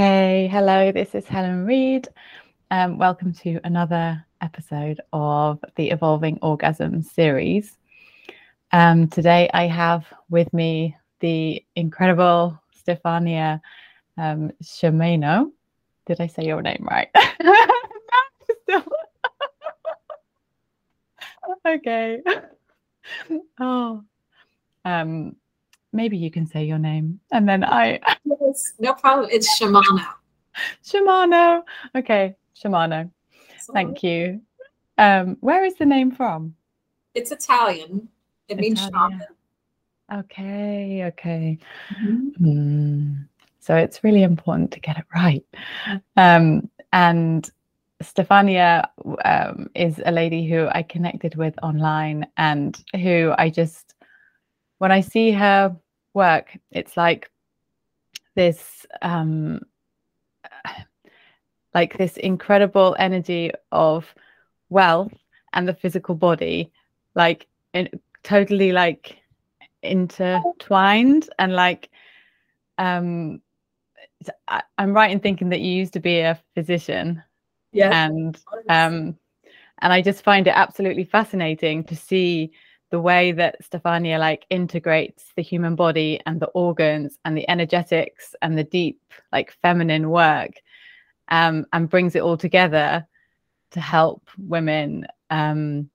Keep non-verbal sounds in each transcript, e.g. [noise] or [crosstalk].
Okay, hello, this is Helen Reed. Um, welcome to another episode of the Evolving Orgasm series. Um, today I have with me the incredible Stefania um, Shimano. Did I say your name right? [laughs] okay. [laughs] Oh, um, maybe you can say your name and then I. [laughs] yes, no problem. It's Shimano. Shimano. Okay, Shimano. Thank you. Um, where is the name from? It's Italian. It means shaman. Okay, okay. Mm-hmm. Mm. So it's really important to get it right. Um, and Stefania um, is a lady who I connected with online and who I just, when I see her work, it's like this, um, like this incredible energy of wealth and the physical body, like in, totally like intertwined and like, um, I, I'm right in thinking that you used to be a physician yeah. and um and i just find it absolutely fascinating to see the way that stefania like integrates the human body and the organs and the energetics and the deep like feminine work um and brings it all together to help women um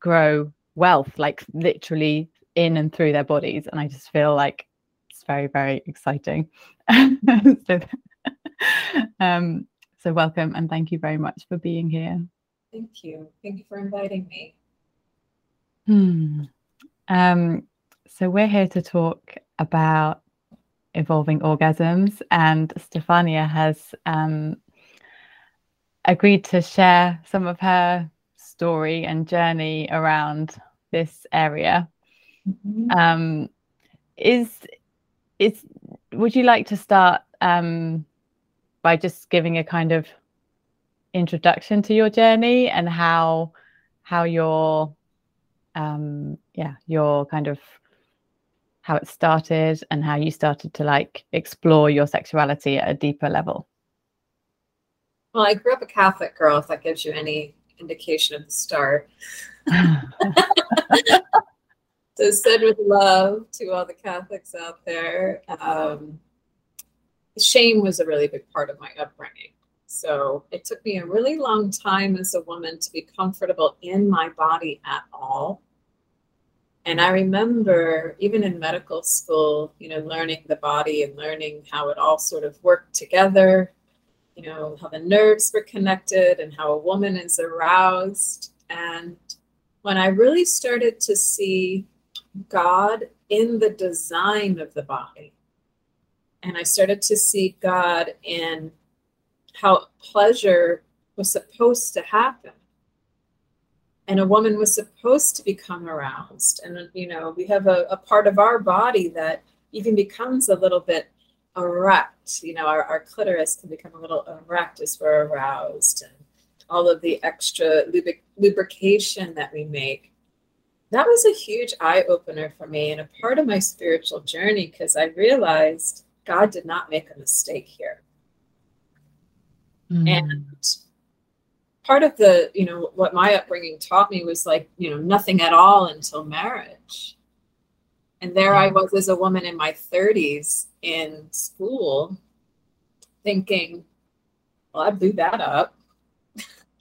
grow wealth like literally in and through their bodies and i just feel like it's very very exciting [laughs] so, um so, welcome and thank you very much for being here. Thank you. Thank you for inviting me. Hmm. Um, so, we're here to talk about evolving orgasms, and Stefania has um, agreed to share some of her story and journey around this area. Mm-hmm. Um, is is would you like to start um, by just giving a kind of introduction to your journey and how how your um yeah your kind of how it started and how you started to like explore your sexuality at a deeper level well i grew up a catholic girl if that gives you any indication of the start [laughs] so said with love to all the catholics out there um, shame was a really big part of my upbringing. So it took me a really long time as a woman to be comfortable in my body at all. And I remember even in medical school, you know, learning the body and learning how it all sort of worked together, you know, how the nerves were connected and how a woman is aroused. And when I really started to see God in the design of the body, and I started to see God in how pleasure was supposed to happen. And a woman was supposed to become aroused. And, you know, we have a, a part of our body that even becomes a little bit erect. You know, our, our clitoris can become a little erect as we're aroused. And all of the extra lubric- lubrication that we make. That was a huge eye opener for me and a part of my spiritual journey because I realized God did not make a mistake here. Mm. And part of the, you know, what my upbringing taught me was like, you know, nothing at all until marriage. And there I was as a woman in my 30s in school thinking, well, I blew that up.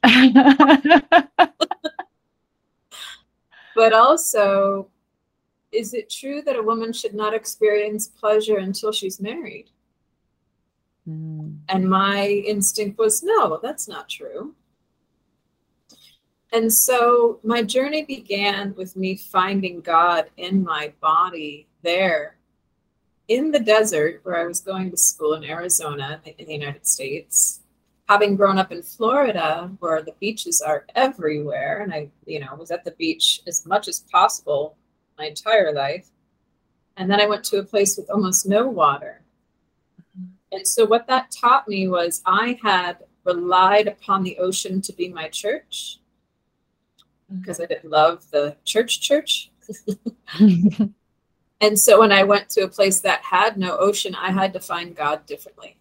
[laughs] but also is it true that a woman should not experience pleasure until she's married? Mm. And my instinct was, no, that's not true. And so my journey began with me finding God in my body there in the desert where I was going to school in Arizona in the United States. Having grown up in Florida where the beaches are everywhere, and I, you know, was at the beach as much as possible my entire life. And then I went to a place with almost no water. And so, what that taught me was I had relied upon the ocean to be my church because I didn't love the church, church. [laughs] and so, when I went to a place that had no ocean, I had to find God differently.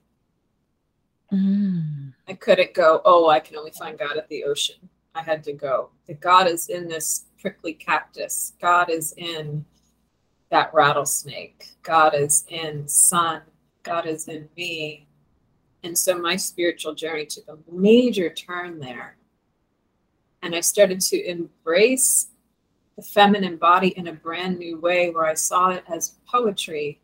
Mm. I couldn't go, oh, I can only find God at the ocean. I had to go. That God is in this prickly cactus. God is in that rattlesnake. God is in sun. God is in me. And so my spiritual journey took a major turn there. And I started to embrace the feminine body in a brand new way where I saw it as poetry.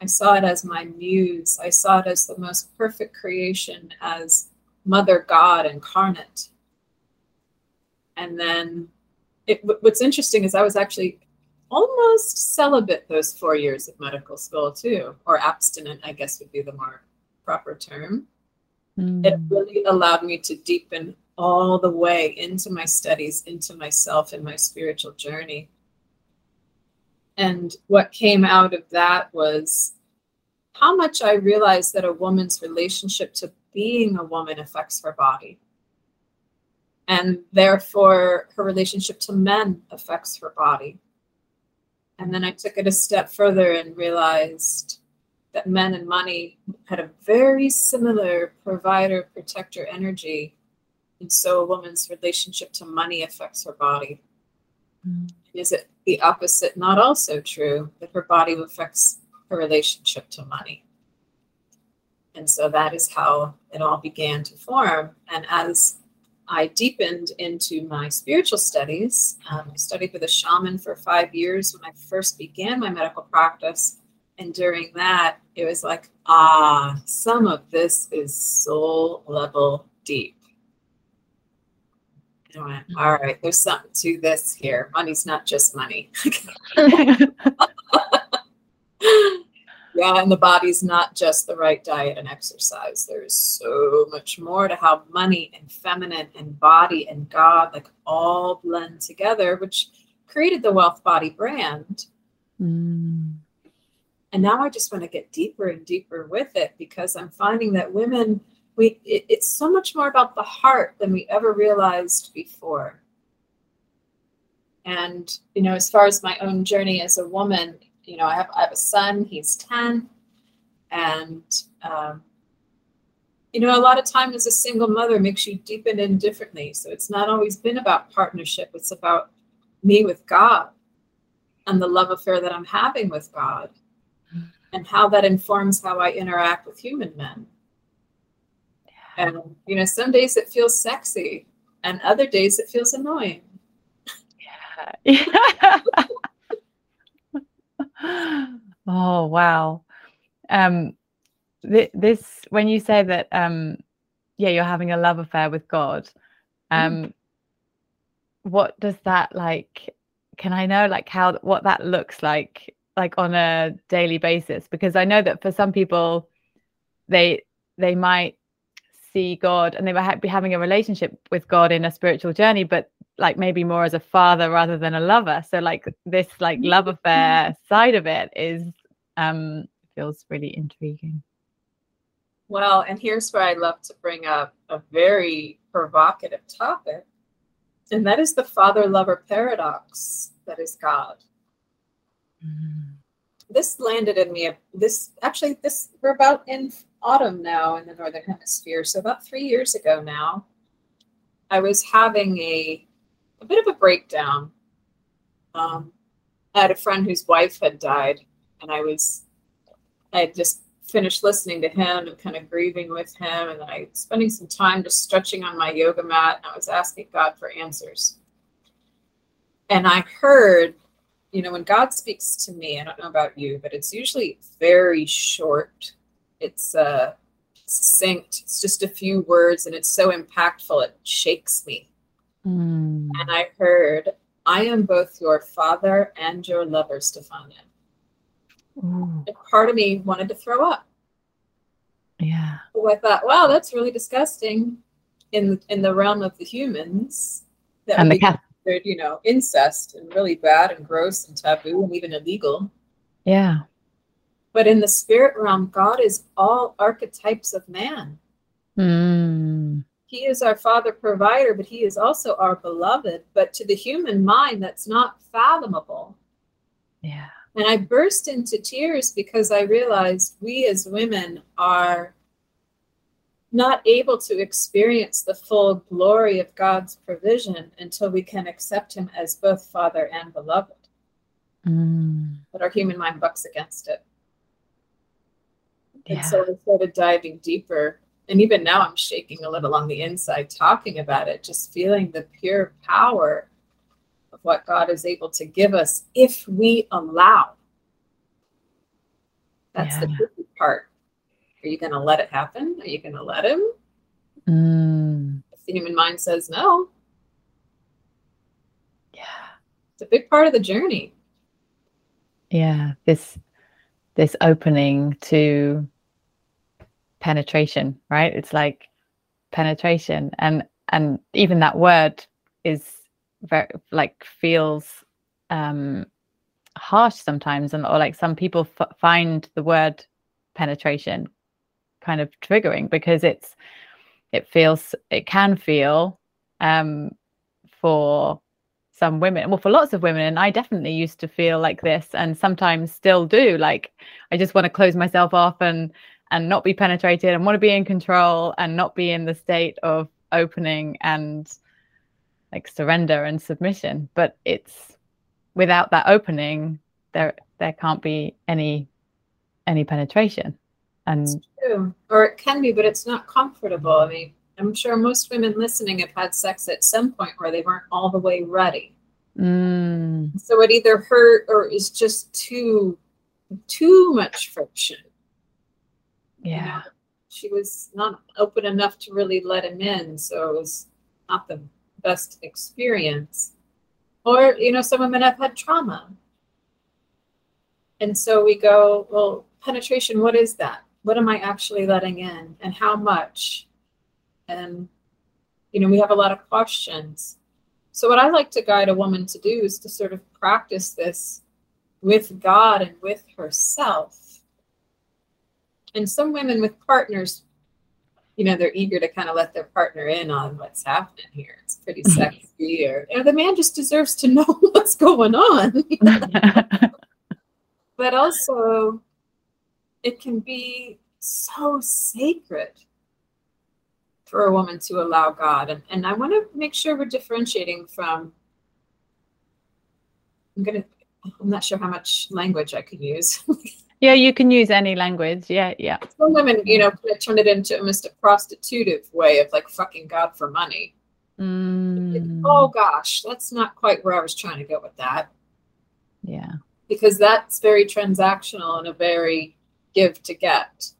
I saw it as my muse. I saw it as the most perfect creation, as Mother God incarnate. And then it, what's interesting is I was actually almost celibate those four years of medical school, too, or abstinent, I guess would be the more proper term. Mm. It really allowed me to deepen all the way into my studies, into myself and my spiritual journey. And what came out of that was how much I realized that a woman's relationship to being a woman affects her body. And therefore, her relationship to men affects her body. And then I took it a step further and realized that men and money had a very similar provider protector energy and so a woman's relationship to money affects her body. Mm. Is it the opposite not also true that her body affects her relationship to money? And so that is how it all began to form. And as I deepened into my spiritual studies, um, I studied with a shaman for five years when I first began my medical practice. And during that, it was like, ah, some of this is soul level deep. I went, all right, there's something to this here. Money's not just money. [laughs] [laughs] [laughs] yeah, and the body's not just the right diet and exercise. There's so much more to how money and feminine and body and God like all blend together, which created the Wealth Body brand. Mm. And now I just want to get deeper and deeper with it because I'm finding that women we it, it's so much more about the heart than we ever realized before and you know as far as my own journey as a woman you know i have i have a son he's 10 and um, you know a lot of time as a single mother makes you deepen in differently so it's not always been about partnership it's about me with god and the love affair that i'm having with god and how that informs how i interact with human men and, you know, some days it feels sexy and other days it feels annoying. Yeah. [laughs] [gasps] oh, wow. Um, th- this, when you say that, um, yeah, you're having a love affair with God, um, mm. what does that like? Can I know like how, what that looks like, like on a daily basis? Because I know that for some people, they, they might see God and they might be having a relationship with God in a spiritual journey, but like maybe more as a father rather than a lover. So like this like love [laughs] affair side of it is um feels really intriguing. Well, and here's where I love to bring up a very provocative topic, and that is the father lover paradox that is God. Mm. This landed in me. This actually, this we're about in autumn now in the northern hemisphere. So about three years ago now, I was having a a bit of a breakdown. Um, I had a friend whose wife had died, and I was I had just finished listening to him and kind of grieving with him, and then I was spending some time just stretching on my yoga mat, and I was asking God for answers. And I heard, you know, when God speaks to me, I don't know about you, but it's usually very short it's uh, succinct. It's just a few words, and it's so impactful. It shakes me. Mm. And I heard, "I am both your father and your lover, Stefania." And part of me wanted to throw up. Yeah. So I thought, wow, that's really disgusting in in the realm of the humans. That and the cat. considered, you know, incest and really bad and gross and taboo and even illegal. Yeah. But in the spirit realm, God is all archetypes of man. Mm. He is our father provider, but he is also our beloved. But to the human mind, that's not fathomable. Yeah. And I burst into tears because I realized we as women are not able to experience the full glory of God's provision until we can accept Him as both Father and beloved. Mm. But our human mind bucks against it. Yeah. And so we started diving deeper. And even now, I'm shaking a little on the inside talking about it, just feeling the pure power of what God is able to give us if we allow. That's the tricky part. Are you going to let it happen? Are you going to let Him? Mm. If the human mind says no, Yeah. it's a big part of the journey. Yeah. This this opening to penetration, right? It's like penetration and and even that word is very like feels um harsh sometimes and or like some people f- find the word penetration kind of triggering because it's it feels it can feel um for some women well for lots of women and i definitely used to feel like this and sometimes still do like i just want to close myself off and and not be penetrated and want to be in control and not be in the state of opening and like surrender and submission but it's without that opening there there can't be any any penetration and True. Or it can be, but it's not comfortable. I mean, I'm sure most women listening have had sex at some point where they weren't all the way ready. mm, So it either hurt or is just too too much friction. You know? yeah She was not open enough to really let him in, so it was not the best experience. Or, you know, some women have had trauma. And so we go, well, penetration, what is that? What am I actually letting in and how much? And, you know, we have a lot of questions. So, what I like to guide a woman to do is to sort of practice this with God and with herself. And some women with partners, you know, they're eager to kind of let their partner in on what's happening here. It's pretty mm-hmm. sexy, or, or the man just deserves to [laughs] know what's going on. [laughs] but also it can be so sacred for a woman to allow God. And, and I want to make sure we're differentiating from, I'm going to, I'm not sure how much language I can use. [laughs] yeah you can use any language yeah yeah Some women, you know, kind of turn it into almost a prostitutive way of like fucking God for money. Mm, Oh gosh, that's not quite where I was trying to go with that. yeah because that's very transactional and a very give to get.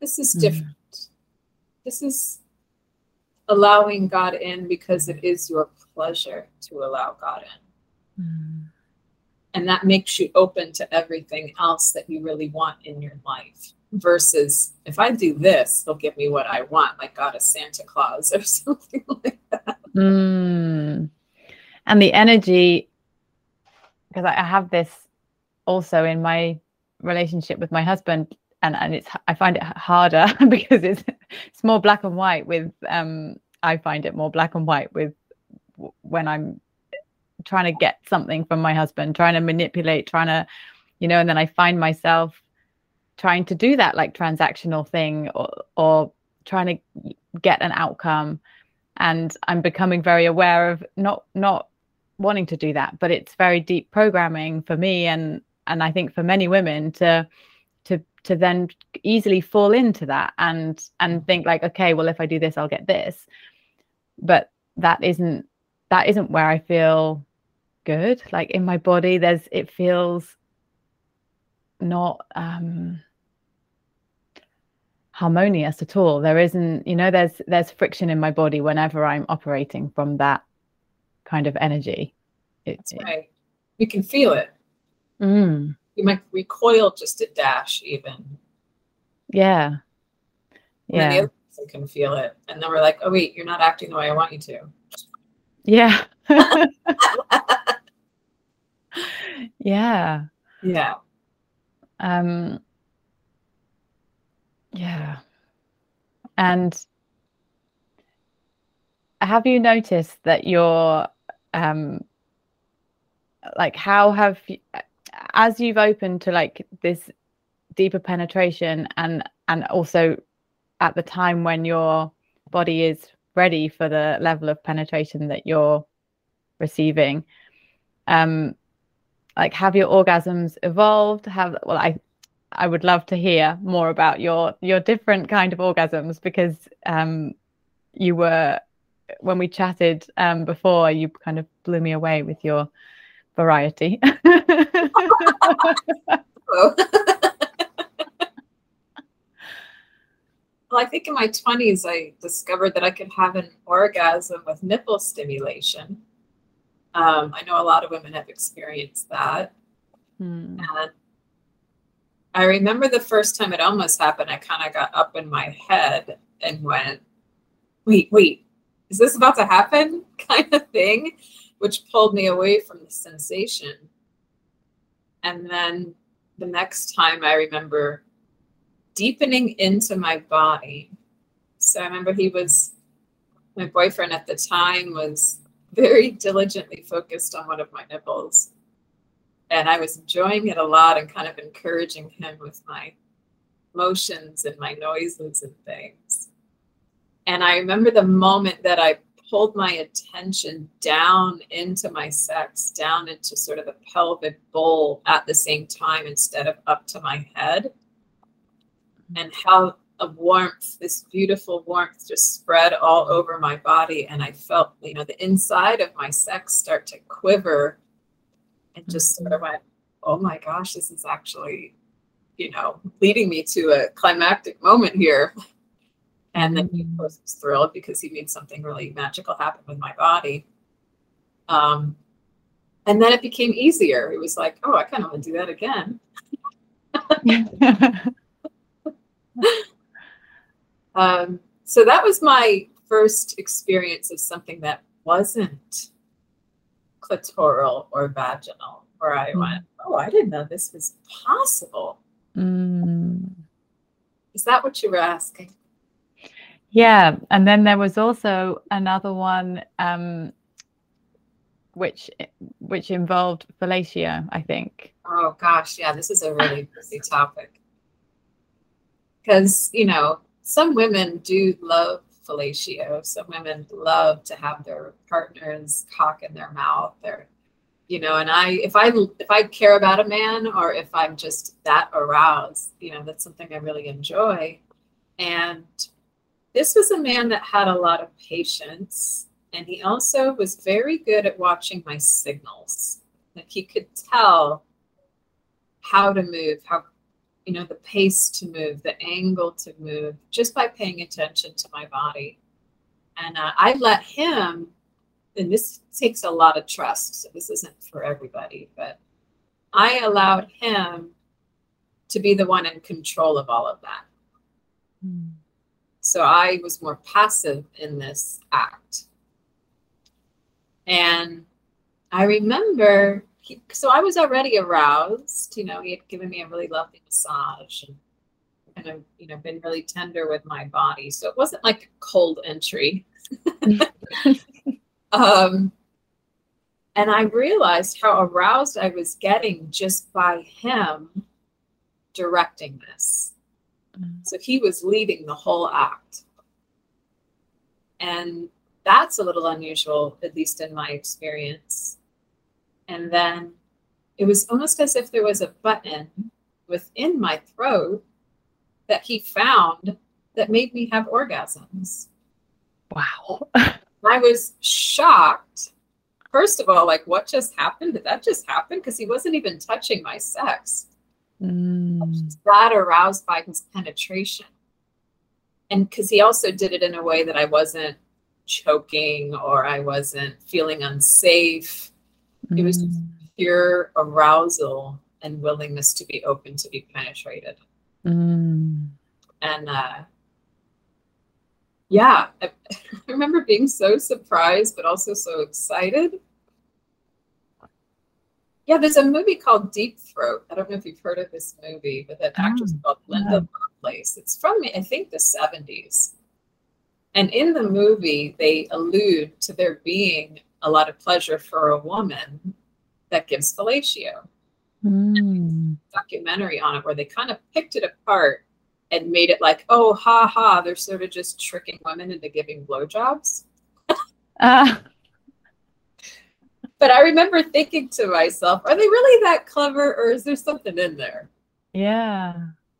This is Mhm. different. This is allowing God in because it is your pleasure to allow God in. Mm, And that makes you open to everything else that you really want in your life. Versus if I do this, they'll give me what I want, like God is Santa Claus or [laughs] something like that. mm. and the energy because I have this also in my relationship with my husband and and it's I find it harder [laughs] because it's [laughs] it's more black and white with um I find it more black and white with when I'm trying to get something from my husband trying to manipulate trying to you know and then I find myself trying to do that like transactional thing or or trying to get an outcome. And I'm becoming very aware of not not wanting to do that but it's very deep programming for me and and I think for many women to to to then easily fall into that and and think like okay well if I do this I'll get this. But that isn't that isn't where I feel good like in my body there's it feels not um harmonious at all there isn't you know there's there's friction in my body whenever i'm operating from that kind of energy it, That's it- You can feel it. Mm, You might recoil just a dash, even. yeah yeah person can feel it. And then we're like, oh, wait, you're not acting the way I want you to. yeah [laughs] [laughs] yeah Yeah. um yeah and have you noticed that you're um like how have you, as you've opened to like this deeper penetration and and also at the time when your body is ready for the level of penetration that you're receiving um like have your orgasms evolved have well i i would love to hear more about your your different kind of orgasms because um you were when we chatted um before you kind of blew me away with your variety [laughs] well, I think in my 20s, I discovered that I could have an orgasm with nipple stimulation. Um, I know a lot of women have experienced that. Hmm. And I remember the first time it almost happened, I kind of got up in my head and went, wait, wait, is this about to happen? [laughs] kind of thing, which pulled me away from the sensation. And then the next time I remember deepening into my body. So I remember he was, my boyfriend at the time was very diligently focused on one of my nipples. And I was enjoying it a lot and kind of encouraging him with my motions and my noises and things. And I remember the moment that I pulled my attention down into my sex, down into sort of the pelvic bowl at the same time instead of up to my head. And how a warmth, this beautiful warmth just spread all over my body. And I felt, you know, the inside of my sex start to quiver and just sort of went, oh my gosh, this is actually, you know, leading me to a climactic moment here. And then he, of course, was thrilled because he made something really magical happen with my body. Um, and then it became easier. It was like, oh, I kind of want to do that again. [laughs] [laughs] um, so that was my first experience of something that wasn't clitoral or vaginal, where I mm. went, oh, I didn't know this was possible. Mm. Is that what you were asking? Yeah, and then there was also another one um, which which involved fellatio, I think. Oh gosh, yeah, this is a really busy topic. Because, you know, some women do love fellatio. Some women love to have their partners cock in their mouth. They're, you know, and I, if I, if I care about a man or if I'm just that aroused, you know, that's something I really enjoy. And this was a man that had a lot of patience and he also was very good at watching my signals like he could tell how to move how you know the pace to move the angle to move just by paying attention to my body and uh, i let him and this takes a lot of trust so this isn't for everybody but i allowed him to be the one in control of all of that mm. So I was more passive in this act. And I remember, he, so I was already aroused. You know, he had given me a really lovely massage and kind of, you know, been really tender with my body. So it wasn't like a cold entry. [laughs] um, and I realized how aroused I was getting just by him directing this. Mm. So he was leading the whole act. And that's a little unusual, at least in my experience. And then it was almost as if there was a button within my throat that he found that made me have orgasms. Wow. I was shocked. First of all, like, what just happened? Did that just happen? Because he wasn't even touching my sex. Mm. That aroused by his penetration. And because he also did it in a way that I wasn't choking or I wasn't feeling unsafe. Mm. It was mm. pure arousal and willingness to be open to be penetrated. Mm. And uh, yeah, I, [laughs] I remember being so surprised, but also so excited yeah, there's a movie called Deep Throat. I don't know if you've heard of this movie, but that actress oh, called Linda Lovelace. It's from I think the 70s. And in the movie, they allude to there being a lot of pleasure for a woman that gives fellatio. Mm. Documentary on it where they kind of picked it apart and made it like, oh, ha ha, they're sort of just tricking women into giving blowjobs. uh. But I remember thinking to myself, are they really that clever or is there something in there? Yeah.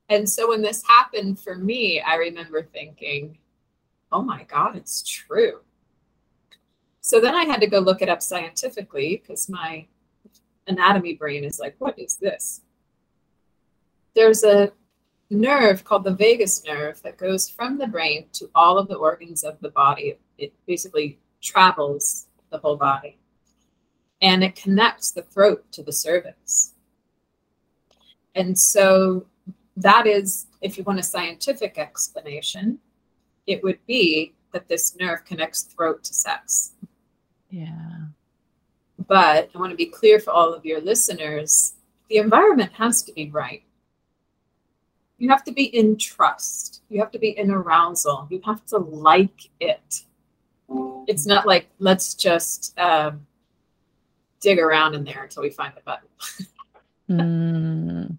And so when this happened for me, I remember thinking, oh my God, it's true. So then I had to go look it up scientifically because my anatomy brain is like, what is this? There's a nerve called the vagus nerve that goes from the brain to all of the organs of the body. It basically travels the whole body and it connects the throat to the cervix. And so that is, if you want a scientific explanation, it would be that this nerve connects throat to sex. Yeah. But I want to be clear for all of your listeners the environment has to be right. You have to be in trust. You have to be in arousal. You have to like it. It's not like, let's just um, dig around in there until we find the button. [laughs] mm.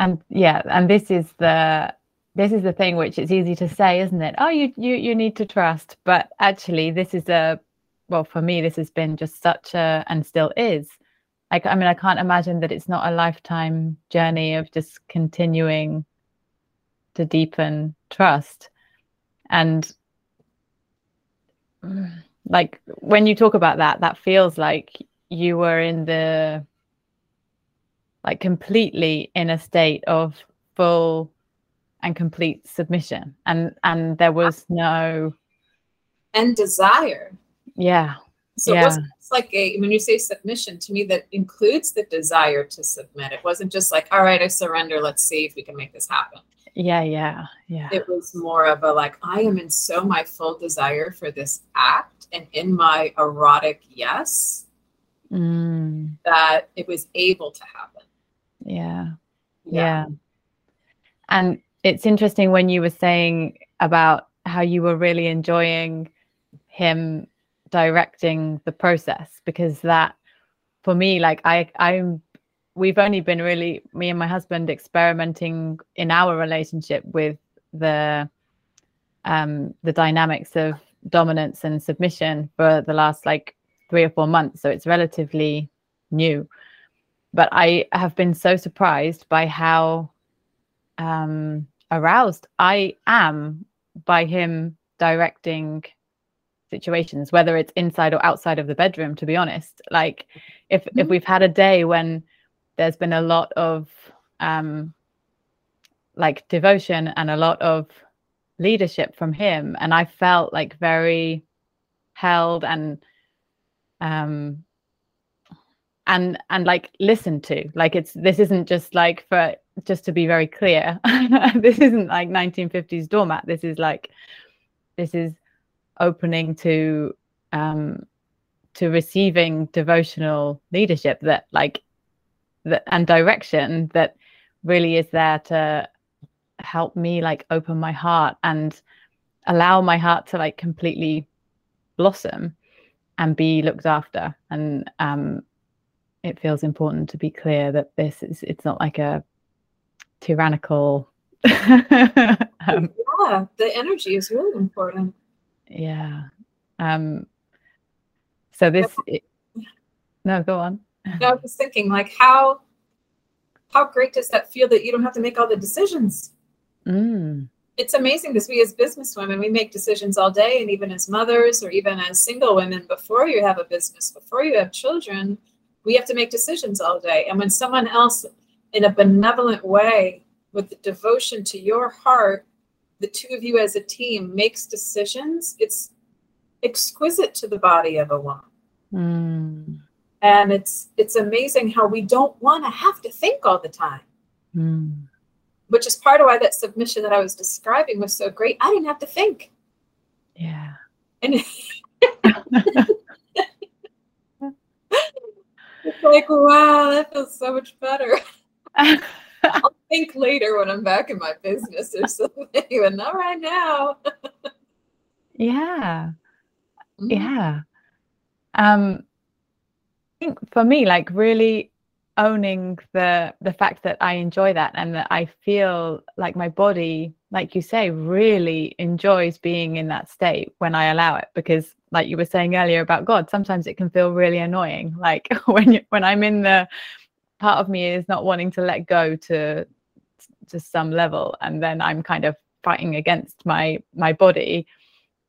And yeah, and this is the this is the thing which it's easy to say, isn't it? Oh, you you you need to trust, but actually, this is a well for me. This has been just such a and still is. Like, I mean, I can't imagine that it's not a lifetime journey of just continuing to deepen trust and [sighs] like when you talk about that that feels like you were in the like completely in a state of full and complete submission and and there was no and desire yeah. So yeah. it wasn't like a when you say submission to me that includes the desire to submit. It wasn't just like all right i surrender let's see if we can make this happen. Yeah yeah yeah. It was more of a like i am in so my full desire for this act and in my erotic yes mm. that it was able to happen. Yeah. yeah. Yeah. And it's interesting when you were saying about how you were really enjoying him directing the process because that for me like i i'm we've only been really me and my husband experimenting in our relationship with the um the dynamics of dominance and submission for the last like three or four months. So it's relatively new. But i have been so surprised by how um aroused i am by him directing situations whether it's inside or outside of the bedroom to be honest. Like if mm-hmm. if we've had a day when there's been a lot of um like devotion and a lot of leadership from him and i felt like very held and um and and like listened to. Like it's this isn't just like for just to be very clear [laughs] this isn't like 1950s doormat. This is like this is opening to um to receiving devotional leadership that like that and direction that really is there to help me like open my heart and allow my heart to like completely blossom and be looked after. And um it feels important to be clear that this is it's not like a tyrannical [laughs] um, yeah the energy is really important yeah. Um so this it, no go on. no, i was thinking like how how great does that feel that you don't have to make all the decisions? Mm. it's amazing because we as business women we make decisions all day and even as mothers or even as single women before you have a business before you have children we have to make decisions all day. And when someone else in a benevolent way with the devotion to your heart the two of you as a team makes decisions, it's exquisite to the body of a woman. Mm. And it's it's amazing how we don't want to have to think all the time. Mm. Which is part of why that submission that I was describing was so great. I didn't have to think. Yeah. And [laughs] it's like, wow, that feels so much better. [laughs] [laughs] I'll think later when I'm back in my business or something, but not right now. yeah. Mm-hmm. Yeah. Um I think for me, like really owning the the fact that I enjoy that and that I feel like my body, like you say, really enjoys being in that state when I allow it. Because, like you were saying earlier about God, sometimes it can feel really annoying. Like [laughs] when you, when I'm in the part of me is not wanting to let go to to some level, and then I'm kind of fighting against my my body.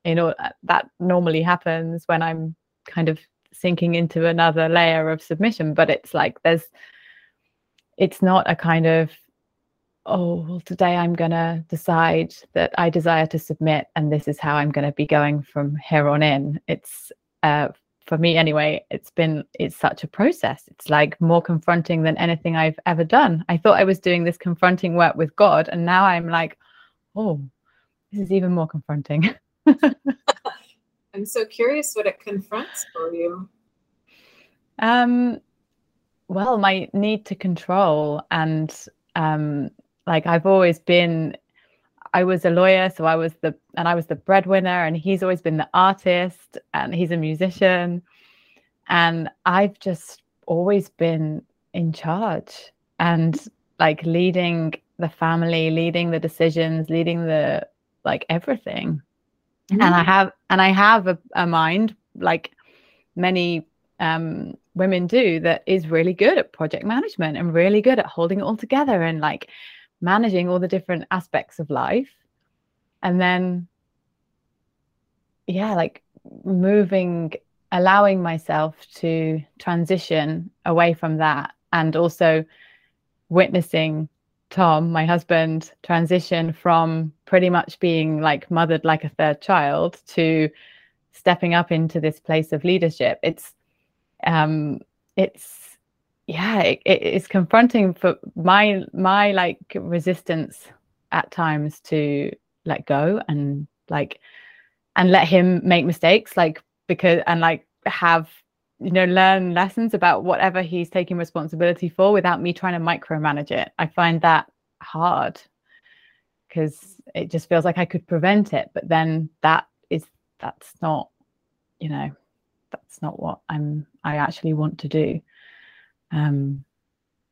You know that normally happens when I'm kind of sinking into another layer of submission but it's like there's it's not a kind of oh well today i'm going to decide that i desire to submit and this is how i'm going to be going from here on in it's uh, for me anyway it's been it's such a process it's like more confronting than anything i've ever done i thought i was doing this confronting work with god and now i'm like oh this is even more confronting [laughs] I'm so curious what it confronts for you. Um, well, my need to control and um, like I've always been. I was a lawyer, so I was the and I was the breadwinner, and he's always been the artist, and he's a musician, and I've just always been in charge and like leading the family, leading the decisions, leading the like everything mm-hmm. and i have and i have a, a mind like many um, women do that is really good at project management and really good at holding it all together and like managing all the different aspects of life and then yeah like moving allowing myself to transition away from that and also witnessing Tom, my husband, transition from pretty much being like mothered like a third child to stepping up into this place of leadership. It's, um, it's, yeah, it, it's confronting for my my like resistance at times to let go and like and let him make mistakes, like because and like have you know learn lessons about whatever he's taking responsibility for without me trying to micromanage it. I find that hard because it just feels like i could prevent it but then that is that's not you know that's not what i'm i actually want to do um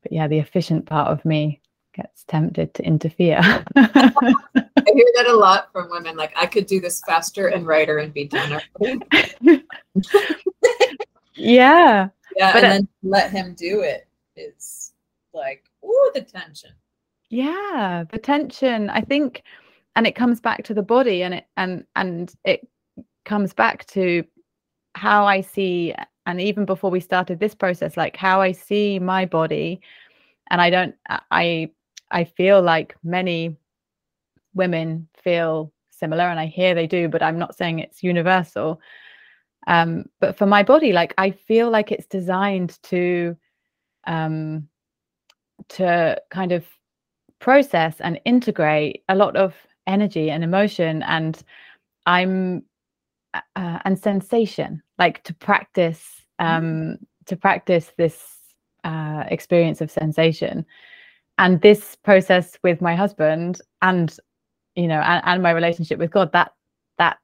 but yeah the efficient part of me gets tempted to interfere. [laughs] I hear that a lot from women like i could do this faster and righter and be done [laughs] yeah. Yeah but and then let him do it. it is like ooh the tension. Yeah the tension. I think and it comes back to the body and it and and it comes back to how i see and even before we started this process like how i see my body and i don't i i feel like many women feel similar and i hear they do but i'm not saying it's universal. Um, but for my body like i feel like it's designed to um, to kind of process and integrate a lot of energy and emotion and i'm uh, and sensation like to practice um mm. to practice this uh, experience of sensation. And this process with my husband and you know and, and my relationship with god that that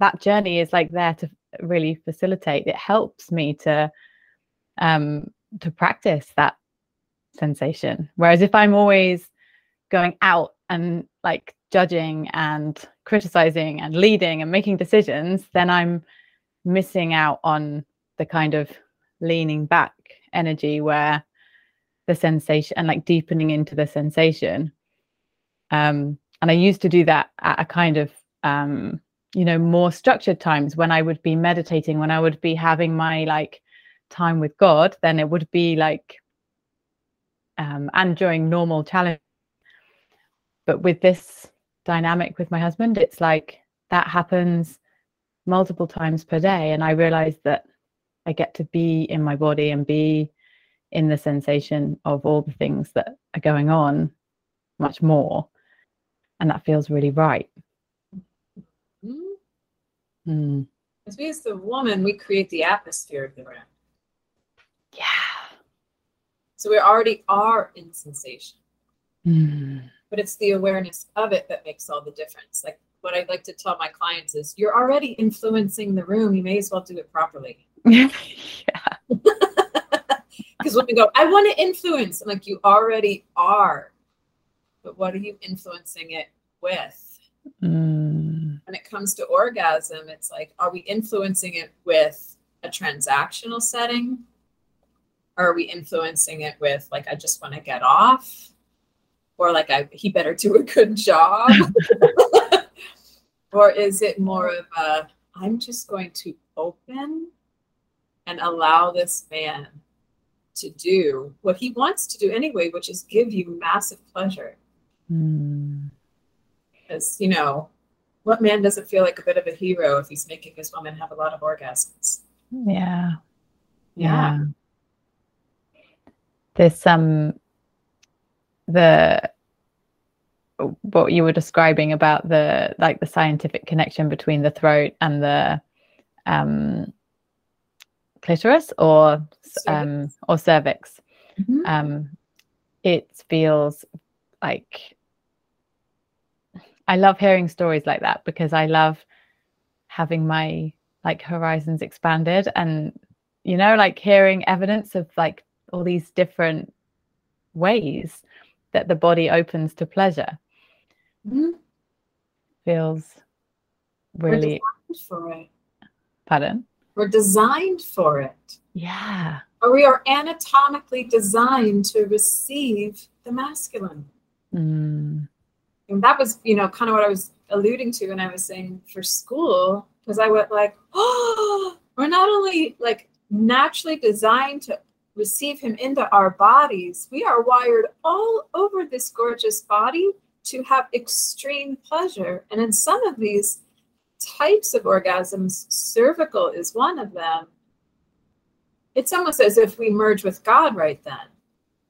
that journey is like there to really facilitate. It helps me to um to practice that sensation. Whereas if i'm always going out and like judging and criticizing and leading and making decisions then i'm missing out on the kind of leaning back energy where the sensation and like deepening into the sensation. Um and i used to do that at a kind of um you know more structured times when i would be meditating when i would be having my like time with god then it would be like um and during normal challenge. But with this dynamic with my husband it's like that happens multiple times per day and i realize that i get to be in my body and be in the sensation of all the things that are going on much more and that feels really right mm-hmm. mm. as we as the woman we create the atmosphere of the room yeah so we already are in sensation mm. But it's the awareness of it that makes all the difference like what i'd like to tell my clients is you're already influencing the room you may as well do it properly [laughs] [laughs] yeah [laughs] Because when we go, I want to influence, I'm like, you already are. But what are you influencing it with? Mm. When it comes to orgasm, it's like, are we influencing it with a transactional setting? Or are we influencing it with, like, I just want to get off? Or like, I, he better do a good job? [laughs] or is it more of a, I'm just going to open and allow this man to do what he wants to do anyway, which is give you massive pleasure. Mm. Because, you know, what man doesn't feel like a bit of a hero if he's making his woman have a lot of orgasms? Yeah. Yeah. There's some the what you were describing about the like the scientific connection between the throat and the um clitoris or um Cervix. or cervix Mhm. um it feels like i love hearing stories like that because i love having my like horizons expanded and you know like hearing evidence of like all these different ways that the body opens to pleasure Mhm. feels really designed for it. pardon We're designed for it. yeah Or we are anatomically designed to receive the masculine. mm, And that was, you know, kind of what I was alluding to when I was saying for school, because I went like, oh, [gasps] we're not only like naturally designed to receive him into our bodies, we are wired all over this gorgeous body to have extreme pleasure. And in some of these types of orgasms, cervical is one of them. It's almost as if we merge with God right then.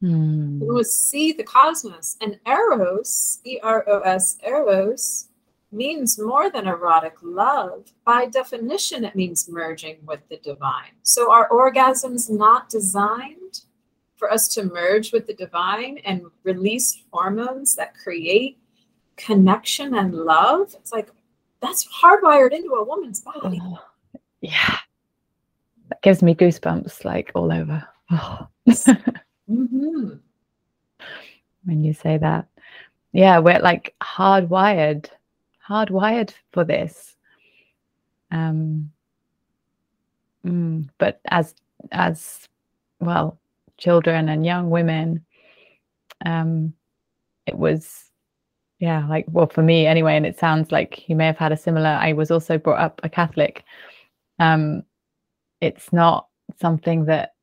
mm, We almost see the cosmos. And eros, E R O S, eros, means more than erotic love. By definition, it means merging with the divine. So are orgasms not designed for us to merge with the divine and release hormones that create connection and love? It's like that's hardwired into a woman's body. oh, yeah that gives me goosebumps like all over oh. [laughs] hmm when you say that yeah we're like hardwired hardwired for this. Um mm, but as as well children and young women um it was yeah like well for me anyway and it sounds like you may have had a similar i was also brought up a catholic. Um it's not something that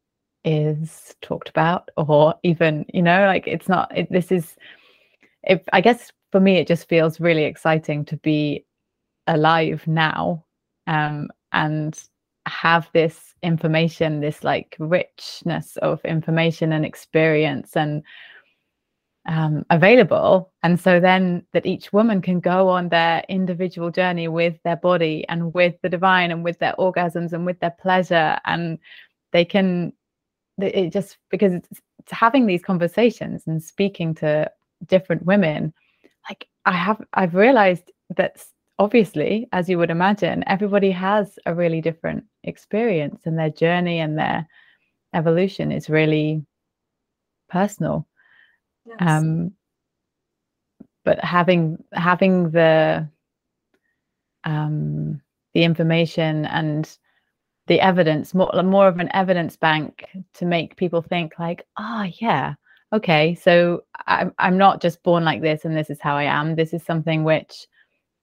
is talked about or even you know like it's not it, this is if i guess for me it just feels really exciting to be alive now um and have this information this like richness of information and experience and um, available. And so then that each woman can go on their individual journey with their body and with the divine and with their orgasms and with their pleasure and they can it just because having these conversations and speaking to different women i have i've realized that obviously as you would imagine everybody has a really different experience and their journey and their evolution is really personal Yes. um but having having the um the information and the evidence more more of an evidence bank to make people think like ah oh, yeah okay so I'm, I'm not just born like this and this is how i am. This is something which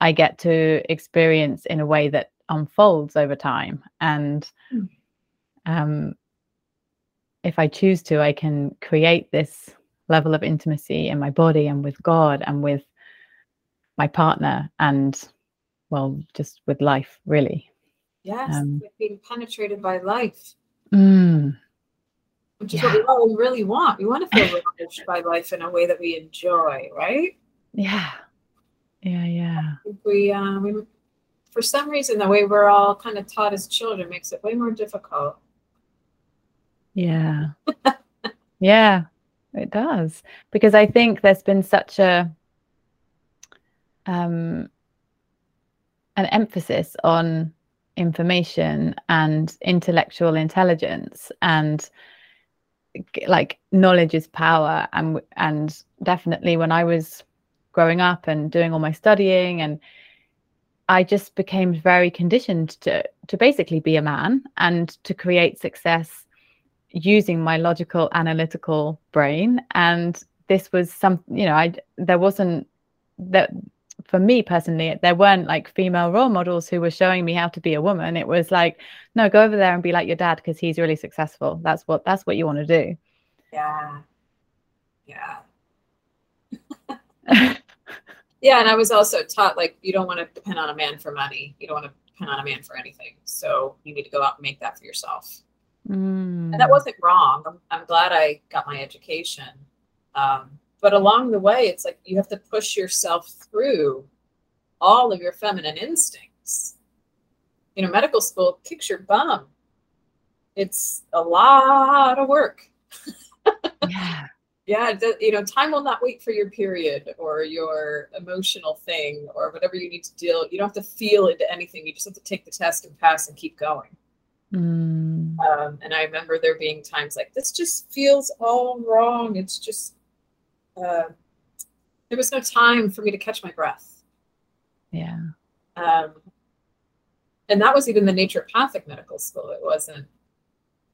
i get to experience in a way that unfolds over time. And Mm. um if i choose to i can create this level of intimacy in my body and with god and with my partner and well just with life really. Yes, Um, with being penetrated by life, Mm, which is what we all really want. We want to feel nourished by life in a way that we enjoy, right? yeah yeah yeah we, um, we, for some reason, the way we're all kind of taught as children makes it way more difficult. Yeah. [laughs] yeah, it does. Because I think there's been such a um an emphasis on information and intellectual intelligence and like knowledge is power and and definitely when i was growing up and doing all my studying and i just became very conditioned to to basically be a man and to create success using my logical analytical brain. And this was some you know i there wasn't that for me personally there weren't like female role models who were showing me how to be a woman. It was like no go over there and be like your dad because he's really successful. That's what that's what you want to do. Yeah. Yeah. [laughs] Yeah and i was also taught like you don't want to depend on a man for money. You don't want to depend on a man for anything. So you need to go out and make that for yourself. Mm. and that wasn't wrong. I'm, I'm glad i got my education. Um, but along the way, it's like you have to push yourself through all of your feminine instincts. You know, medical school kicks your bum. It's a lot of work. yeah. [laughs] Yeah, you know, time will not wait for your period or your emotional thing or whatever you need to deal. You don't have to feel into anything. You just have to take the test and pass and keep going. Mm. Um, and I remember there being times like this just feels all wrong. It's just uh, there was no time for me to catch my breath. Yeah. Um, and that was even the naturopathic medical school. It wasn't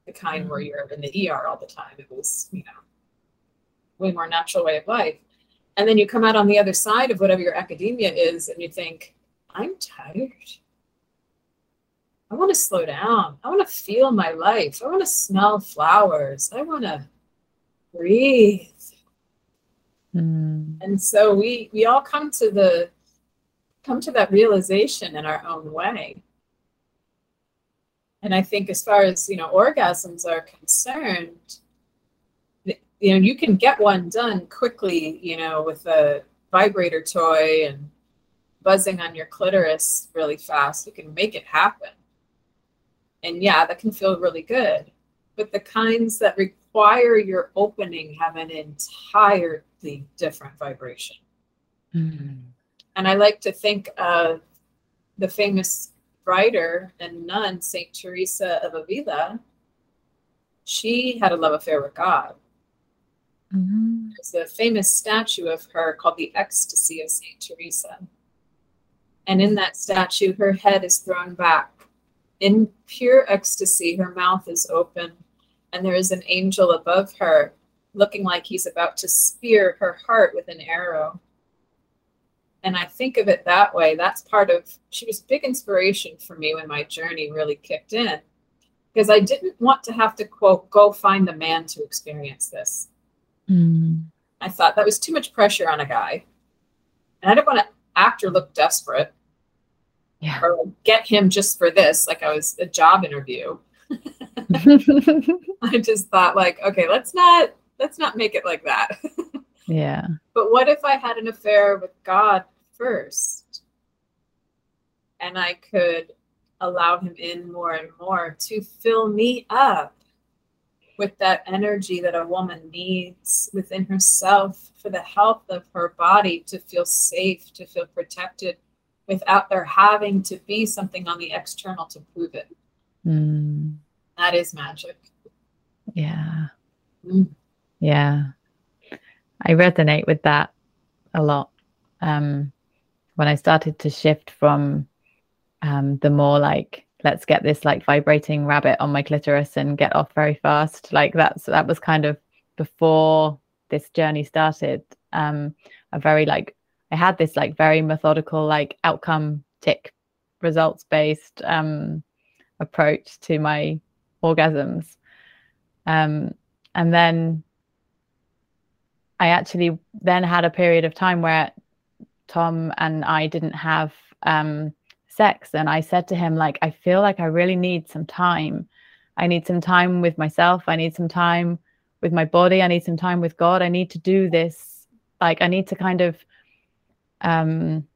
the kind mm-hmm. where you're in the ER all the time. It was, you know, way more natural way of life. And then you come out on the other side of whatever your academia is, and you think, I'm tired. I want to slow down. I want to feel my life. I want to smell flowers. I want to breathe. Mm. And so we we all come to the come to that realization in our own way. And I think as far as you know orgasms are concerned, you know you can get one done quickly, you know, with a vibrator toy and buzzing on your clitoris really fast. You can make it happen. And yeah, that can feel really good. But the kinds that require your opening have an entirely different vibration. Mm-hmm. And I like to think of the famous writer and nun, Saint Teresa of Avila. She had a love affair with God. Mm-hmm. There's a famous statue of her called the Ecstasy of Saint Teresa. And in that statue, her head is thrown back. In pure ecstasy, her mouth is open, and there is an angel above her looking like he's about to spear her heart with an arrow. And I think of it that way. That's part of, she was big inspiration for me when my journey really kicked in because I didn't want to have to, quote, go find the man to experience this. Mm. I thought that was too much pressure on a guy. And I didn't want to act or look desperate yeah. or get him just for this, like I was a job interview. [laughs] I just thought, like, okay, let's not let's not make it like that. [laughs] yeah. But what if I had an affair with God first? And I could allow him in more and more to fill me up with that energy that a woman needs within herself for the health of her body to feel safe, to feel protected without there having to be something on the external to prove it. Mm. That is magic. Yeah. Mm. Yeah. I resonate with that a lot. Um, when I started to shift from um, the more like, let's get this like vibrating rabbit on my clitoris and get off very fast. Like that's that was kind of before this journey started. Um, a very like I had this like very methodical like outcome tick results based um, approach to my orgasms. Um, and then I actually then had a period of time where Tom and I didn't have um, sex. And I said to him, like, I feel like I really need some time. I need some time with myself. I need some time with my body. I need some time with God. I need to do this. Like, I need to kind of, um,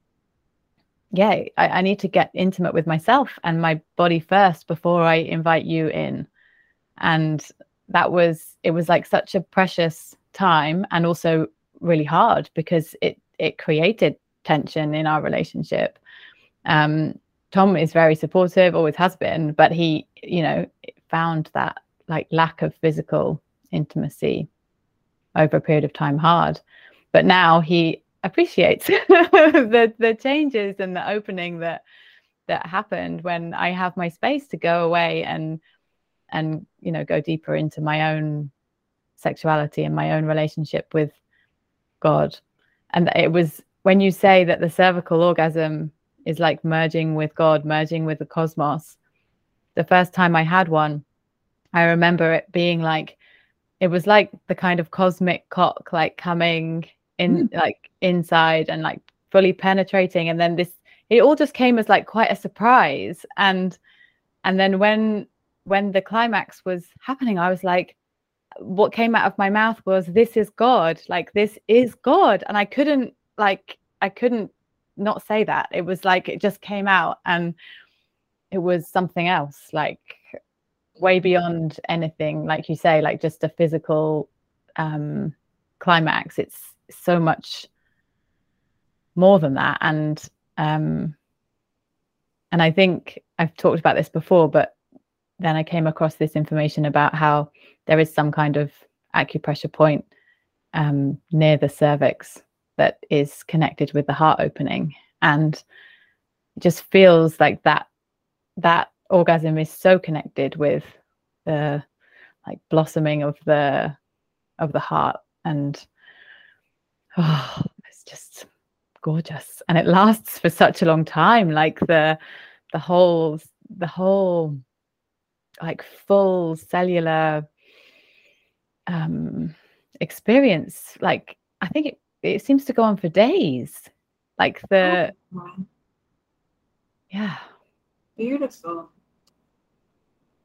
yeah, I, I need to get intimate with myself and my body first before I invite you in. And that was, it was like such a precious time and also really hard because it it created tension in our relationship. Um, Tom is very supportive, always has been, but he, you know, found that like lack of physical intimacy over a period of time hard. But now he appreciates [laughs] the the changes and the opening that that happened when I have my space to go away and and you know go deeper into my own sexuality and my own relationship with God. And it was when you say that the cervical orgasm is like merging with God, merging with the cosmos. The first time I had one, I remember it being like it was like the kind of cosmic cock like coming in mm. like inside and like fully penetrating and then this it all just came as like quite a surprise. And and then when when the climax was happening i was like what came out of my mouth was this is god. Like this is god. And i couldn't like i couldn't not say that. It was like it just came out and it was something else like way beyond anything. Like you say like just a physical um climax. It's so much more than that. And um and i think i've talked about this before but then i came across this information about how there is some kind of acupressure point um, near the cervix that is connected with the heart opening. And it just feels like that that orgasm is so connected with the like blossoming of the of the heart. And oh it's just gorgeous. And it lasts for such a long time like the the whole the whole like full cellular um experience. Like i think it, it seems to go on for days. Like the oh, yeah. Beautiful.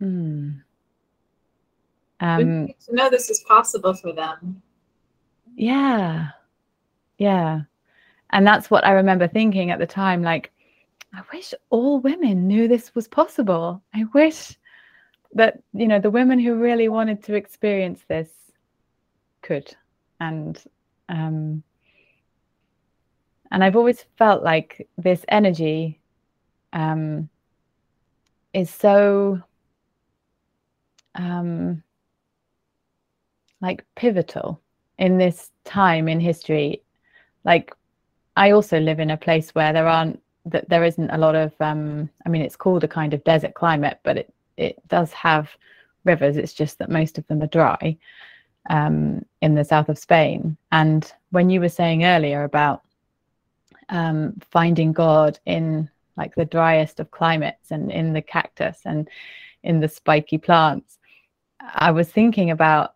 Mm. um to know this is possible for them. Yeah yeah. And that's what i remember thinking at the time like i wish all women knew this was possible. I wish that you know the women who really wanted to experience this could. And um and i've always felt like this energy um is so um like pivotal in this time in history like i also live in a place where there aren't that there isn't a lot of um i mean it's called a kind of desert climate but it it does have rivers. It's just that most of them are dry um in the south of spain. And when you were saying earlier about um finding god in like the driest of climates and in the cactus and in the spiky plants i was thinking about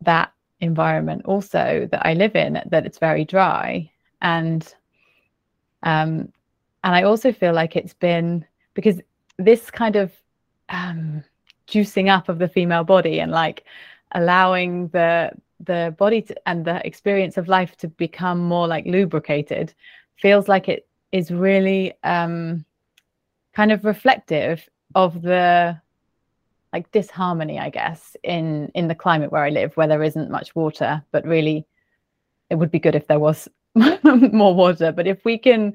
that environment also that I live in that it's very dry. And um and I also feel like it's been because this kind of um juicing up of the female body and like allowing the the body to, and the experience of life to become more like lubricated feels like it is really um kind of reflective of the like disharmony i guess in in the climate where i live where there isn't much water but really it would be good if there was [laughs] more water. But if we can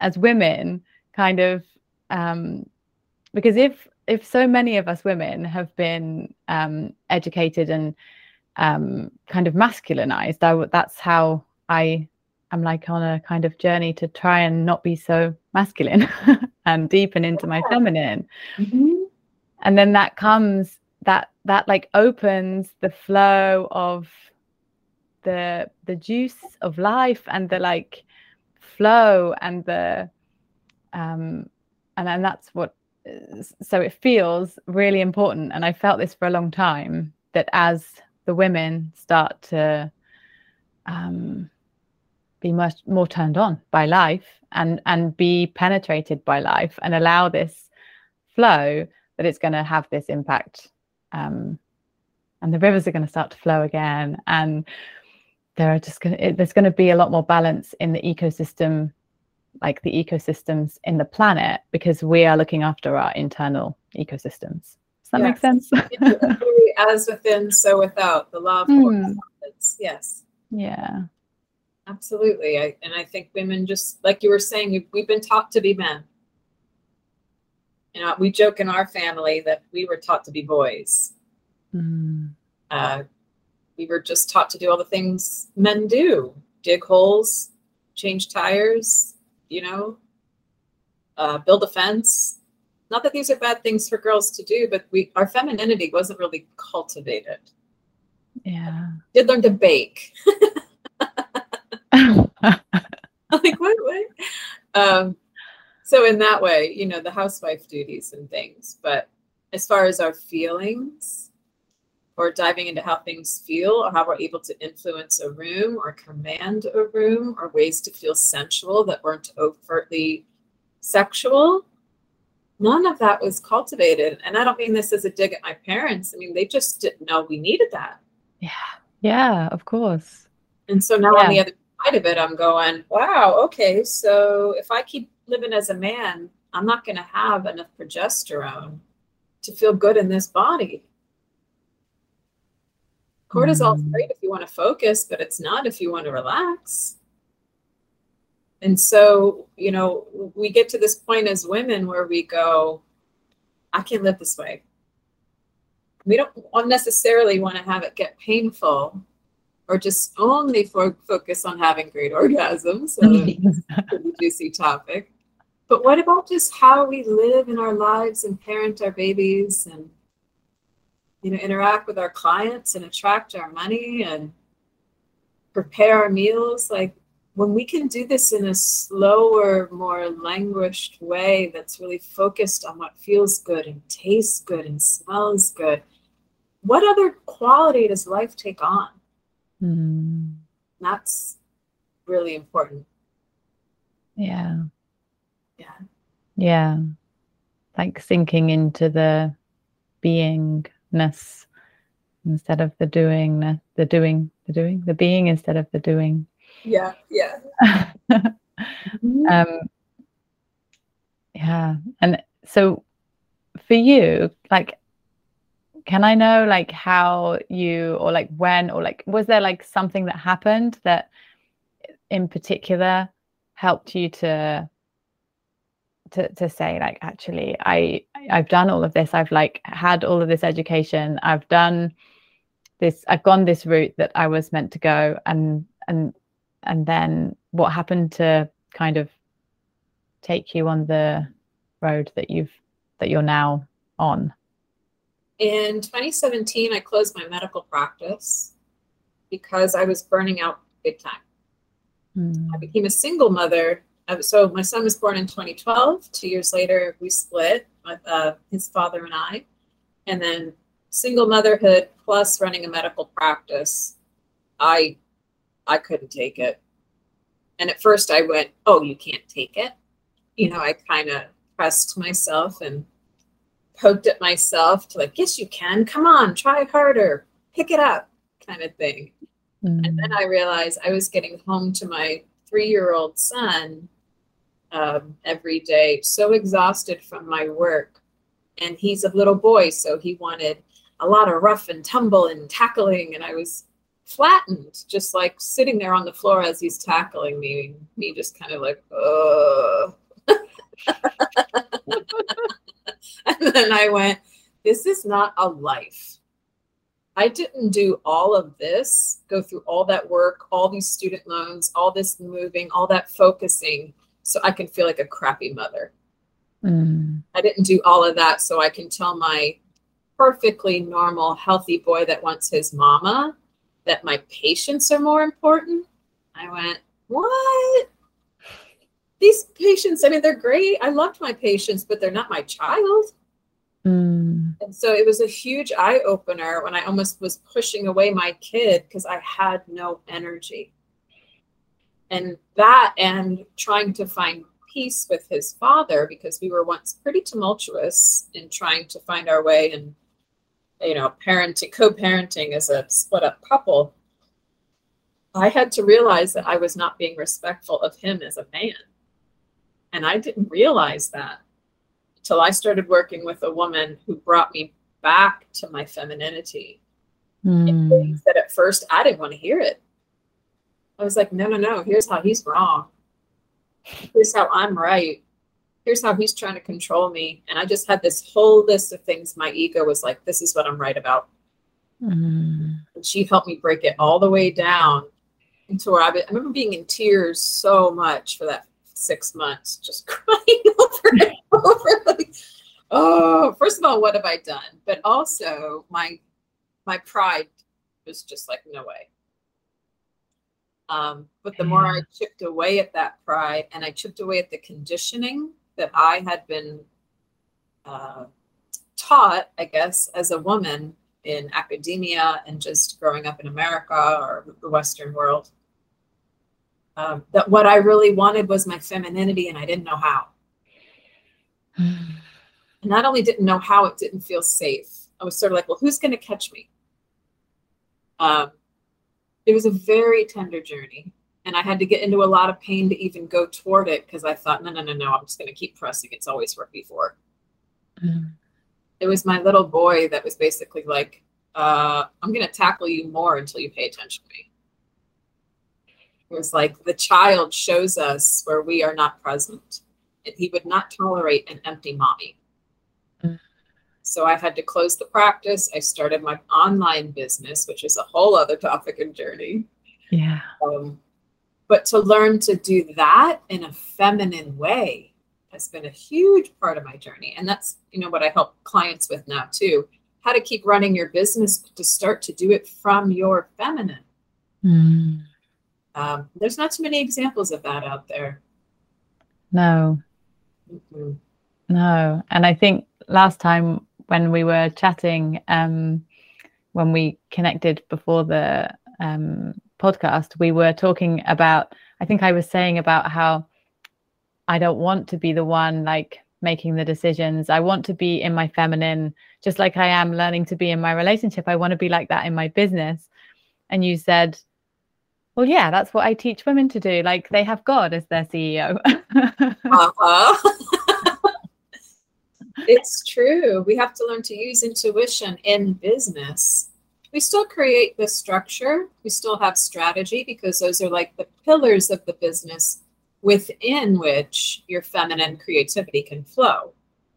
as women kind of um because if if so many of us women have been um educated and um kind of masculinized I, that's how i am like on a kind of journey to try and not be so masculine [laughs] and deepen into my feminine. Mm-hmm and then that comes that that like opens the flow of the the juice of life and the like flow and the um and then that's what so it feels really important. And i felt this for a long time that as the women start to um be much more turned on by life and and be penetrated by life and allow this flow that it's going to have this impact um, and the rivers are going to start to flow again and there are just going to there's going to be a lot more balance in the ecosystem like the ecosystems in the planet because we are looking after our internal ecosystems. Does that yes. make sense as within so without. The law of mm. yes. Yeah. Absolutely. I, and i think women just like you were saying we've, we've been taught to be men you know, we joke in our family that we were taught to be boys. Mm. Uh, we were just taught to do all the things men do dig holes, change tires, you know, uh, build a fence. Not that these are bad things for girls to do, but we our femininity wasn't really cultivated. Yeah. Did learn to bake. [laughs] [laughs] like what? What? Um, so in that way, you know, the housewife duties and things. But as far as our feelings, or diving into how things feel, or how we're able to influence a room, or command a room, or ways to feel sensual that weren't overtly sexual, none of that was cultivated. And I don't mean this as a dig at my parents. I mean, they just didn't know we needed that. Yeah. Yeah, of course. And so now yeah. on the other side of it, I'm going, wow, okay, so if I keep living as a man, I'm not going to have enough progesterone to feel good in this body. Cortisol is mm. great if you want to focus, but it's not if you want to relax. And so, you know, we get to this point as women where we go, I can't live this way. We don't necessarily want to have it get painful or just only fo- focus on having great orgasms. So [laughs] pretty juicy topic. But what about just how we live in our lives and parent our babies and you know interact with our clients and attract our money and prepare our meals like when we can do this in a slower more languished way that's really focused on what feels good and tastes good and smells good what other quality does life take on mm. that's really important. Yeah. Yeah. Yeah. Like sinking into the beingness instead of the doing the doing the doing the being instead of the doing. Yeah yeah. [laughs] Um yeah. And so for you like can i know like how you or like when or like was there like something that happened that in particular helped you to to to say like actually i i've done all of this. I've like had all of this education. I've done this i've gone this route that i was meant to go and and and then what happened to kind of take you on the road that you've that you're now on in 2017 i closed my medical practice because i was burning out big time mm. i became a single mother so my son was born in 2012. Two years later, we split with uh, his father and I, and then single motherhood plus running a medical practice. I I couldn't take it, and at first I went, "Oh, you can't take it." You know, I kind of pressed myself and poked at myself to like, "Yes, you can. Come on, try harder, pick it up," kind of thing. Mm. And then I realized I was getting home to my three year old son um, every day, so exhausted from my work. And he's a little boy, so he wanted a lot of rough and tumble and tackling. And I was flattened, just like sitting there on the floor as he's tackling me, me just kind of like, oh. [laughs] [laughs] and then I went, this is not a life. I didn't do all of this, go through all that work, all these student loans, all this moving, all that focusing, so I can feel like a crappy mother. Mm. I didn't do all of that so I can tell my perfectly normal, healthy boy that wants his mama that my patients are more important. I went, What? These patients, I mean, they're great. I loved my patients, but they're not my child. Mm. And so it was a huge eye opener when I almost was pushing away my kid because I had no energy. And that and trying to find peace with his father because we were once pretty tumultuous in trying to find our way and you know parenting co-parenting as a split up couple i had to realize that i was not being respectful of him as a man and i didn't realize that till I started working with a woman who brought me back to my femininity. Mm. That at first I didn't want to hear it. I was like, no, no, no, here's how he's wrong. Here's how I'm right. Here's how he's trying to control me. And I just had this whole list of things my ego was like, this is what I'm right about. Mm. And she helped me break it all the way down into where I, I remember being in tears so much for that six months, just [laughs] crying over and over. Like, oh, first of all, what have I done? But also my my pride was just like, no way. Um, but the more I chipped away at that pride and I chipped away at the conditioning that I had been uh, taught, I guess, as a woman in academia and just growing up in America or the Western world, um, that what I really wanted was my femininity and I didn't know how. and not only didn't know how, it didn't feel safe. I was sort of like, well, who's going to catch me? Um, it was a very tender journey. And I had to get into a lot of pain to even go toward it because I thought, no, no, no, no, I'm just going to keep pressing. It's always worked before. Mm. It was my little boy that was basically like, uh, I'm going to tackle you more until you pay attention to me. It was like the child shows us where we are not present. And he would not tolerate an empty mommy. Mm. So I had to close the practice. I started my online business, which is a whole other topic and journey. Yeah. Um, but to learn to do that in a feminine way has been a huge part of my journey. And that's, you know, what I help clients with now too. How to keep running your business to start to do it from your feminine. Mm. Um, there's not too many examples of that out there. No, Mhm. no. And I think last time when we were chatting, um, when we connected before the um, podcast, we were talking about, I think I was saying about how I don't want to be the one like making the decisions. I want to be in my feminine, just like I am learning to be in my relationship. I want to be like that in my business. And you said, well, yeah, that's what I teach women to do. Like they have God as their CEO. Uh-huh. [laughs] it's true. We have to learn to use intuition in business. We still create the structure, we still have strategy because those are like the pillars of the business within which your feminine creativity can flow.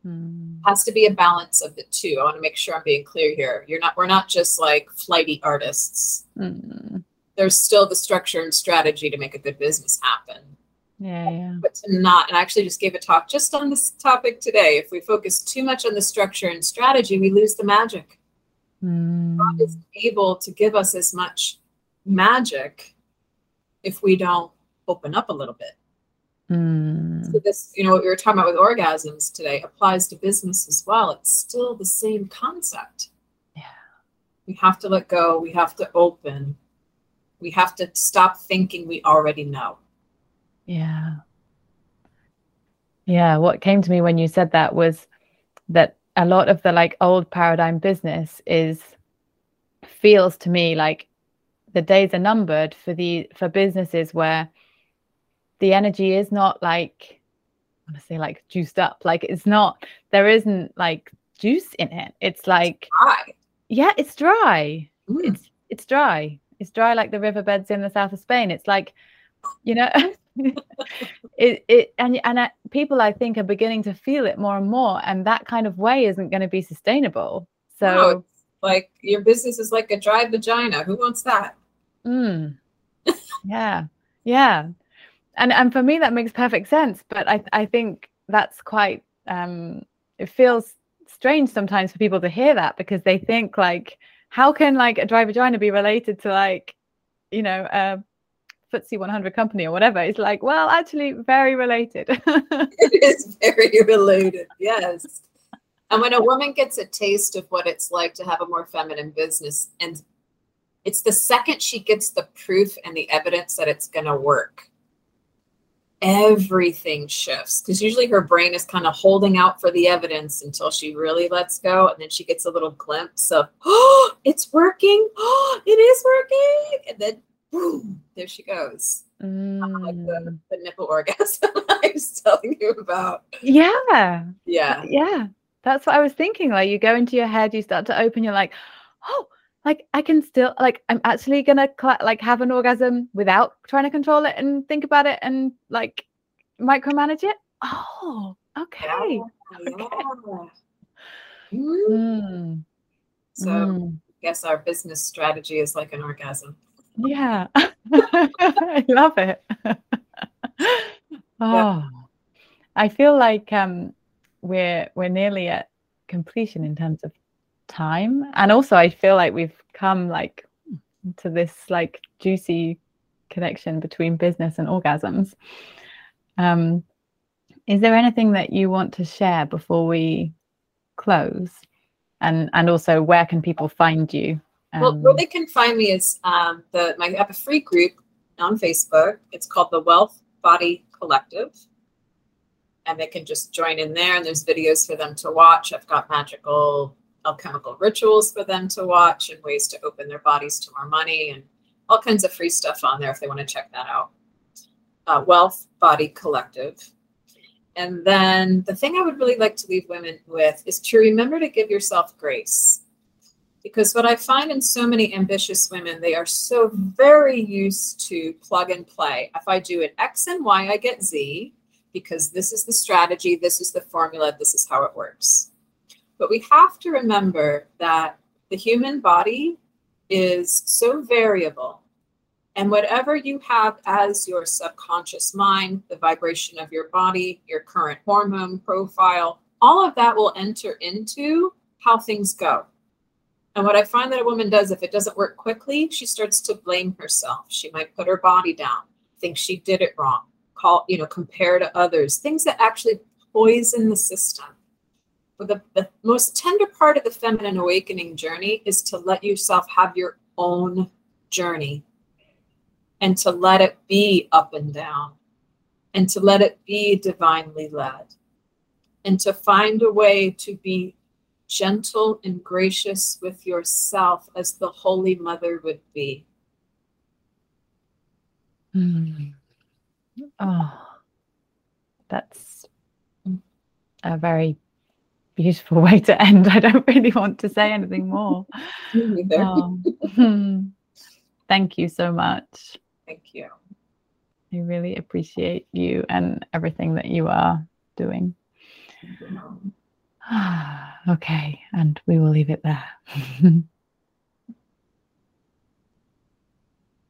Mm. Has to be a balance of the two. I want to make sure I'm being clear here. You're not we're not just like flighty artists. Mm. There's still the structure and strategy to make a good business happen. Yeah, yeah. but to not and I actually just gave a talk just on this topic today if we focus too much on the structure and strategy we lose the magic Mm. god is able to give us as much magic if we don't open up a little bit Mm. so this you know what we were talking about with orgasms today applies to business as well it's still the same concept Yeah. we have to let go we have to open we have to stop thinking we already know Yeah. Yeah. What came to me when you said that was that a lot of the like old paradigm business is feels to me like the days are numbered for the for businesses where the energy is not like I want to say like juiced up. Like it's not there isn't like juice in it. It's like Hi. yeah, it's dry. Mm. it's it's dry it's dry like the riverbeds in the south of spain. It's like you know [laughs] it it and and uh, people i think are beginning to feel it more and more and that kind of way isn't going to be sustainable. So No, like your business is like a dry vagina. Who wants that? mm, yeah. Yeah. And and for me that makes perfect sense but i i think that's quite um it feels strange sometimes for people to hear that because they think like how can like a dry vagina be related to like you know a FTSE 100 company or whatever it's like well actually very related [laughs] [laughs] It is very related. Yes. And when a woman gets a taste of what it's like to have a more feminine business, and it's the second she gets the proof and the evidence that it's going to work, everything shifts. Because usually her brain is kind of holding out for the evidence until she really lets go. And then she gets a little glimpse of, oh, it's working. Oh, it is working. And then, boom, there she goes. Like Mm, the, the nipple orgasm [laughs] I was telling you about. yeah Yeah. yeah that's what i was thinking like you go into your head you start to open you're like oh like i can still like i'm actually gonna cl- like have an orgasm without trying to control it and think about it and like micromanage it? Oh okay. [laughs] Yeah, yeah. Mm, So mm, guess our business strategy is like an orgasm. Yeah, [laughs] I love it. [laughs] oh, I feel like um, we're we're nearly at completion in terms of time, and also I feel like we've come like to this like juicy connection between business and orgasms. Um, is there anything that you want to share before we close? And and also, where can people find you? Um, well, where they can find me is um, the my I have a free group on Facebook. It's called the Wealth Body Collective, and they can just join in there. And there's videos for them to watch. I've got magical alchemical rituals for them to watch and ways to open their bodies to more money and all kinds of free stuff on there if they want to check that out. Uh, Wealth Body Collective. And then the thing I would really like to leave women with is to remember to give yourself grace. Because what I find in so many ambitious women, they are so very used to plug and play. If I do an X and Y, I get Z because this is the strategy, this is the formula, this is how it works. But we have to remember that the human body is so variable. And whatever you have as your subconscious mind, the vibration of your body, your current hormone profile, all of that will enter into how things go. And what I find that a woman does, if it doesn't work quickly, she starts to blame herself. She might put her body down, think she did it wrong, call, you know, compare to others, things that actually poison the system the, the most tender part of the feminine awakening journey is to let yourself have your own journey and to let it be up and down and to let it be divinely led and to find a way to be gentle and gracious with yourself as the Holy Mother would be. Mm. Oh, that's a very beautiful way to end. [laughs] I don't really want to say anything more. Um, [laughs] thank you so much. Thank you. I really appreciate you and everything that you are doing. [sighs] okay, and we will leave it there. [laughs]